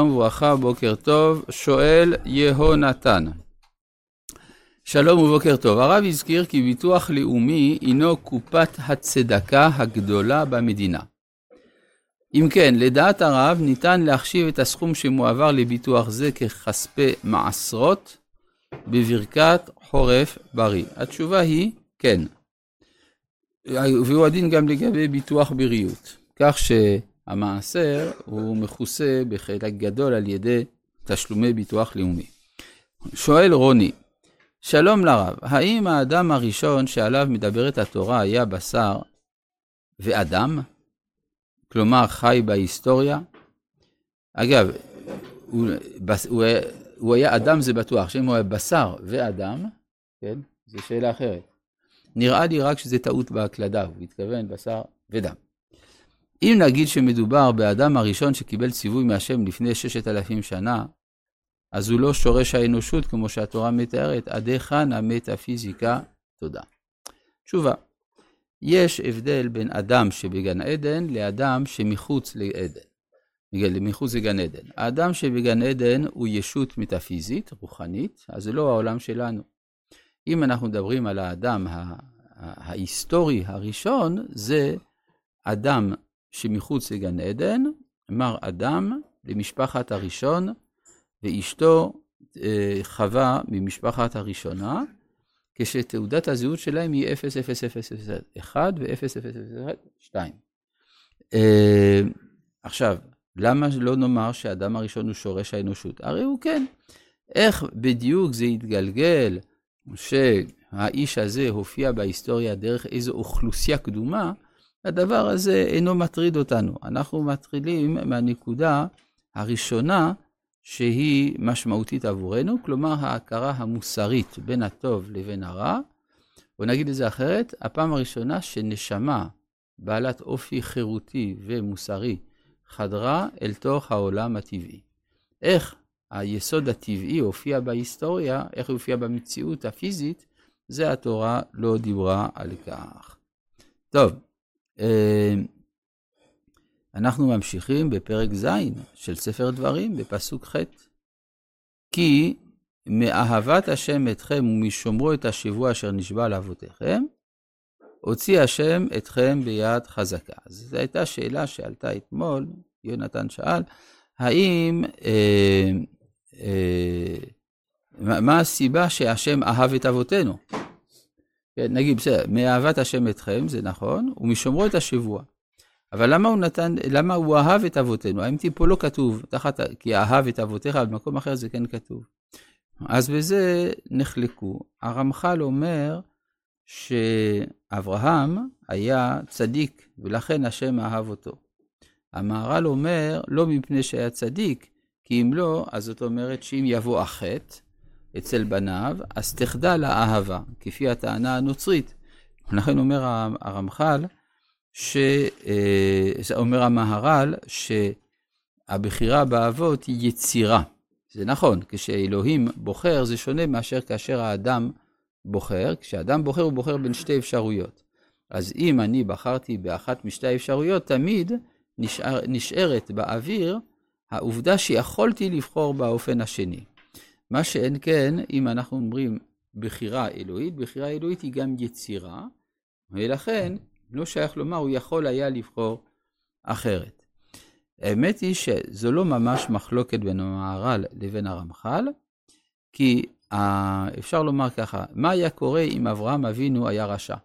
שלום וברכה, בוקר טוב, שואל יהונתן. שלום ובוקר טוב, הרב הזכיר כי ביטוח לאומי הינו קופת הצדקה הגדולה במדינה. אם כן, לדעת הרב ניתן להחשיב את הסכום שמועבר לביטוח זה ככספי מעשרות בברכת חורף בריא. התשובה היא כן. והוא הדין גם לגבי ביטוח בריאות. כך ש... המעשר הוא מכוסה בחלק גדול על ידי תשלומי ביטוח לאומי. שואל רוני, שלום לרב, האם האדם הראשון שעליו מדברת התורה היה בשר ואדם? כלומר חי בהיסטוריה? אגב, הוא, הוא, הוא היה אדם זה בטוח, שאם הוא היה בשר ואדם, כן, זו שאלה אחרת. נראה לי רק שזה טעות בהקלדה, הוא התכוון בשר ודם. אם נגיד שמדובר באדם הראשון שקיבל ציווי מהשם לפני ששת אלפים שנה, אז הוא לא שורש האנושות כמו שהתורה מתארת, עד היכן המטאפיזיקה? תודה. תשובה, יש הבדל בין אדם שבגן עדן לאדם שמחוץ לעדן. מחוץ לגן עדן. האדם שבגן עדן הוא ישות מטאפיזית, רוחנית, אז זה לא העולם שלנו. אם אנחנו מדברים על האדם ההיסטורי הראשון, זה אדם שמחוץ לגן עדן, מר אדם למשפחת הראשון, ואשתו אה, חווה ממשפחת הראשונה, כשתעודת הזהות שלהם היא 0001 ו-0002. אה, עכשיו, למה לא נאמר שהאדם הראשון הוא שורש האנושות? הרי הוא כן. איך בדיוק זה יתגלגל שהאיש הזה הופיע בהיסטוריה דרך איזו אוכלוסייה קדומה, הדבר הזה אינו מטריד אותנו. אנחנו מתחילים מהנקודה הראשונה שהיא משמעותית עבורנו, כלומר ההכרה המוסרית בין הטוב לבין הרע, או נגיד את זה אחרת, הפעם הראשונה שנשמה בעלת אופי חירותי ומוסרי חדרה אל תוך העולם הטבעי. איך היסוד הטבעי הופיע בהיסטוריה, איך הופיע במציאות הפיזית, זה התורה לא דיברה על כך. טוב, אנחנו ממשיכים בפרק ז' של ספר דברים, בפסוק ח'. כי מאהבת השם אתכם ומשומרו את השבוע אשר נשבע לאבותיכם, הוציא השם אתכם ביד חזקה. אז זו הייתה שאלה שעלתה אתמול, יונתן שאל, האם, אה, אה, מה הסיבה שהשם אהב את אבותינו? כן, נגיד, בסדר, מאהבת השם אתכם, זה נכון, ומשומרו את השבוע. אבל למה הוא נתן, למה הוא אהב את אבותינו? האם פה לא כתוב, תחת, כי אהב את אבותיך, במקום אחר זה כן כתוב. אז בזה נחלקו. הרמח"ל אומר שאברהם היה צדיק, ולכן השם אהב אותו. המהר"ל אומר, לא מפני שהיה צדיק, כי אם לא, אז זאת אומרת שאם יבוא החטא, אצל בניו, אז תחדל האהבה, כפי הטענה הנוצרית. לכן אומר הרמח"ל, ש... אה, אומר המהר"ל, שהבחירה באבות היא יצירה. זה נכון, כשאלוהים בוחר זה שונה מאשר כאשר האדם בוחר. כשאדם בוחר הוא בוחר בין שתי אפשרויות. אז אם אני בחרתי באחת משתי האפשרויות, תמיד נשאר, נשארת באוויר העובדה שיכולתי לבחור באופן השני. מה שאין כן, אם אנחנו אומרים בחירה אלוהית, בחירה אלוהית היא גם יצירה, ולכן לא שייך לומר, הוא יכול היה לבחור אחרת. האמת היא שזו לא ממש מחלוקת בין המהר"ל לבין הרמח"ל, כי אפשר לומר ככה, מה היה קורה אם אברהם אבינו היה רשע?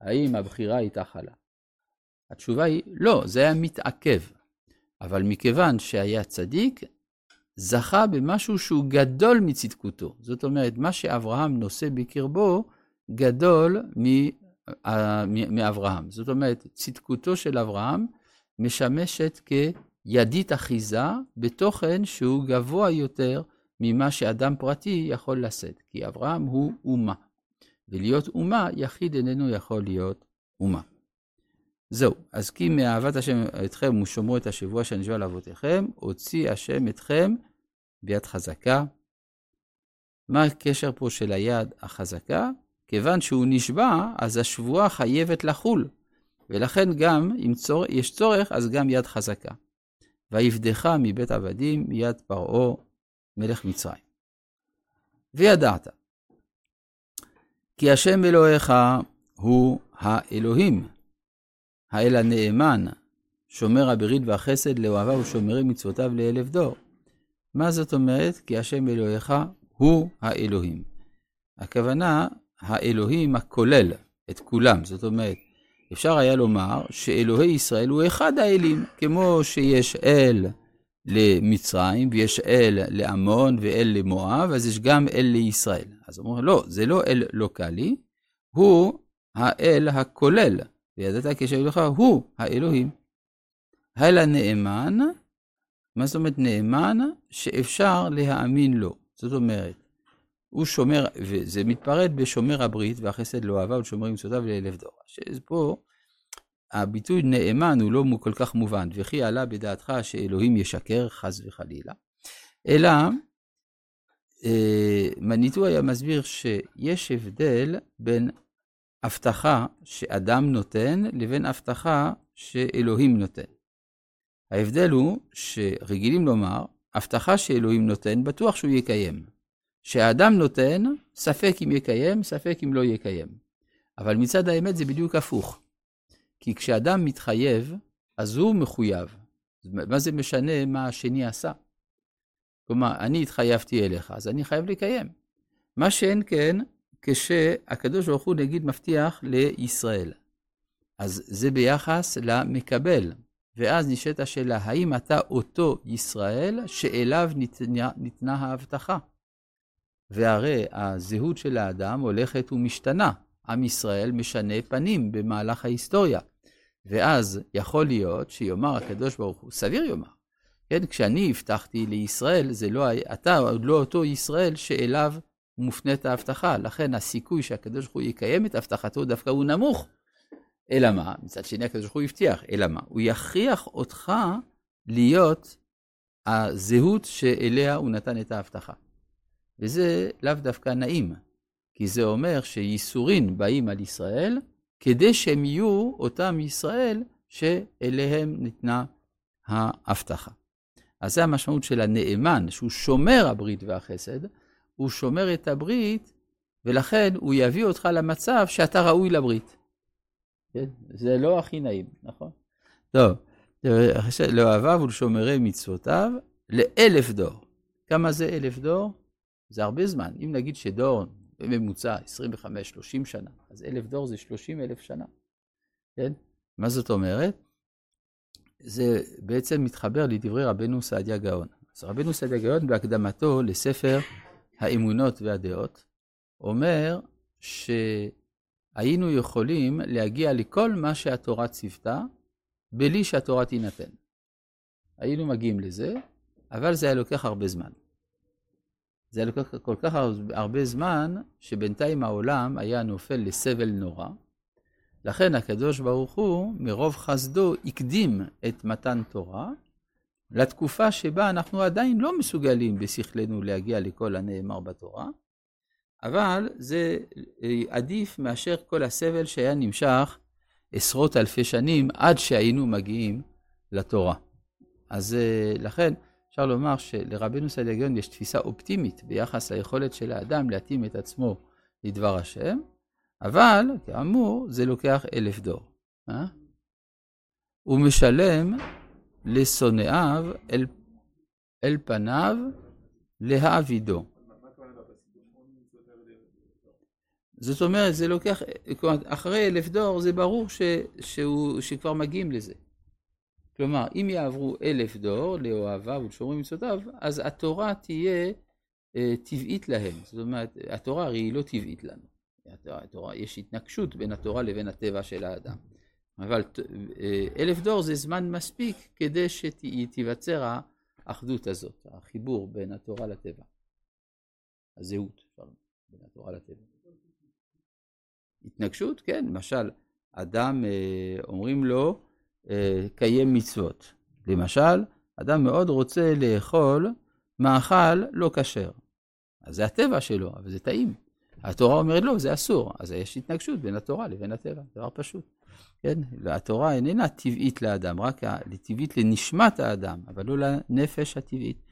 האם הבחירה הייתה חלה? התשובה היא, לא, זה היה מתעכב. אבל מכיוון שהיה צדיק, זכה במשהו שהוא גדול מצדקותו. זאת אומרת, מה שאברהם נושא בקרבו, גדול מאברהם. זאת אומרת, צדקותו של אברהם משמשת כידית אחיזה בתוכן שהוא גבוה יותר ממה שאדם פרטי יכול לשאת. כי אברהם הוא אומה. ולהיות אומה, יחיד איננו יכול להיות אומה. זהו, אז כי מאהבת השם אתכם ושומרו את השבוע שנשבע לאבותיכם, הוציא השם אתכם ביד חזקה. מה הקשר פה של היד החזקה? כיוון שהוא נשבע, אז השבועה חייבת לחול. ולכן גם, אם צור... יש צורך, אז גם יד חזקה. ויפדך מבית עבדים מיד פרעה מלך מצרים. וידעת, כי השם אלוהיך הוא האלוהים, האל הנאמן, שומר הברית והחסד לאוהביו ושומרי מצוותיו לאלף דור. מה זאת אומרת? כי השם אלוהיך הוא האלוהים. הכוונה, האלוהים הכולל את כולם. זאת אומרת, אפשר היה לומר שאלוהי ישראל הוא אחד האלים, כמו שיש אל למצרים, ויש אל לעמון ואל למואב, אז יש גם אל לישראל. אז אומרים, לא, זה לא אל לוקאלי, הוא האל הכולל, וידעת כשם לך, הוא האלוהים. האל הנאמן, מה זאת אומרת נאמן? שאפשר להאמין לו. זאת אומרת, הוא שומר, וזה מתפרט בשומר הברית והחסד לא אהבה ולשומרים מצוותיו לאלף דור. שפה הביטוי נאמן הוא לא כל כך מובן, וכי עלה בדעתך שאלוהים ישקר חס וחלילה, אלא אה, מניטו היה מסביר שיש הבדל בין הבטחה שאדם נותן לבין הבטחה שאלוהים נותן. ההבדל הוא שרגילים לומר, הבטחה שאלוהים נותן, בטוח שהוא יקיים. שהאדם נותן, ספק אם יקיים, ספק אם לא יקיים. אבל מצד האמת זה בדיוק הפוך. כי כשאדם מתחייב, אז הוא מחויב. מה זה משנה מה השני עשה? כלומר, אני התחייבתי אליך, אז אני חייב לקיים. מה שאין כן, כשהקדוש ברוך הוא נגיד מבטיח לישראל. אז זה ביחס למקבל. ואז נשאלת השאלה, האם אתה אותו ישראל שאליו ניתנה, ניתנה ההבטחה? והרי הזהות של האדם הולכת ומשתנה. עם ישראל משנה פנים במהלך ההיסטוריה. ואז יכול להיות שיאמר הקדוש ברוך הוא, סביר יאמר, כן, כשאני הבטחתי לישראל, זה לא, אתה לא אותו ישראל שאליו מופנית ההבטחה, לכן הסיכוי שהקדוש ברוך הוא יקיים את הבטחתו דווקא הוא נמוך. אלא מה? מצד שני הקדוש ברוך הוא הבטיח, אלא מה? הוא יכריח אותך להיות הזהות שאליה הוא נתן את ההבטחה. וזה לאו דווקא נעים, כי זה אומר שייסורין באים על ישראל, כדי שהם יהיו אותם ישראל שאליהם ניתנה ההבטחה. אז זה המשמעות של הנאמן, שהוא שומר הברית והחסד, הוא שומר את הברית, ולכן הוא יביא אותך למצב שאתה ראוי לברית. כן? זה לא הכי נעים, נכון? טוב, לאוהביו ולשומרי מצוותיו לאלף דור. כמה זה אלף דור? זה הרבה זמן. אם נגיד שדור בממוצע 25-30 שנה, אז אלף דור זה 30 אלף שנה, כן? מה זאת אומרת? זה בעצם מתחבר לדברי רבנו סעדיה גאון. אז רבנו סעדיה גאון בהקדמתו לספר האמונות והדעות, אומר שהיינו יכולים להגיע לכל מה שהתורה ציוותה, בלי שהתורה תינתן. היינו מגיעים לזה, אבל זה היה לוקח הרבה זמן. זה היה לוקח כל כך הרבה זמן, שבינתיים העולם היה נופל לסבל נורא. לכן הקדוש ברוך הוא, מרוב חסדו, הקדים את מתן תורה, לתקופה שבה אנחנו עדיין לא מסוגלים בשכלנו להגיע לכל הנאמר בתורה, אבל זה אה, עדיף מאשר כל הסבל שהיה נמשך עשרות אלפי שנים עד שהיינו מגיעים לתורה. אז אה, לכן אפשר לומר שלרבנו סלגיון יש תפיסה אופטימית ביחס ליכולת של האדם להתאים את עצמו לדבר השם, אבל כאמור זה לוקח אלף דור. אה? הוא משלם לשונאיו אל, אל פניו להעבידו. זאת אומרת, זה לוקח, אחרי אלף דור זה ברור ש, שהוא, שכבר מגיעים לזה. כלומר, אם יעברו אלף דור לאוהביו ולשומרים מצוותיו, אז התורה תהיה אה, טבעית להם. זאת אומרת, התורה הרי היא לא טבעית לנו. התורה, התורה, יש התנגשות בין התורה לבין הטבע של האדם. אבל אה, אלף דור זה זמן מספיק כדי שתיווצר האחדות הזאת, החיבור בין התורה לטבע. הזהות, בין התורה לטבע. התנגשות, כן, למשל, אדם, אה, אומרים לו, אה, קיים מצוות. למשל, אדם מאוד רוצה לאכול מאכל לא כשר. אז זה הטבע שלו, אבל זה טעים. התורה אומרת לא, זה אסור. אז יש התנגשות בין התורה לבין הטבע, דבר פשוט. כן? התורה איננה טבעית לאדם, רק טבעית לנשמת האדם, אבל לא לנפש הטבעית.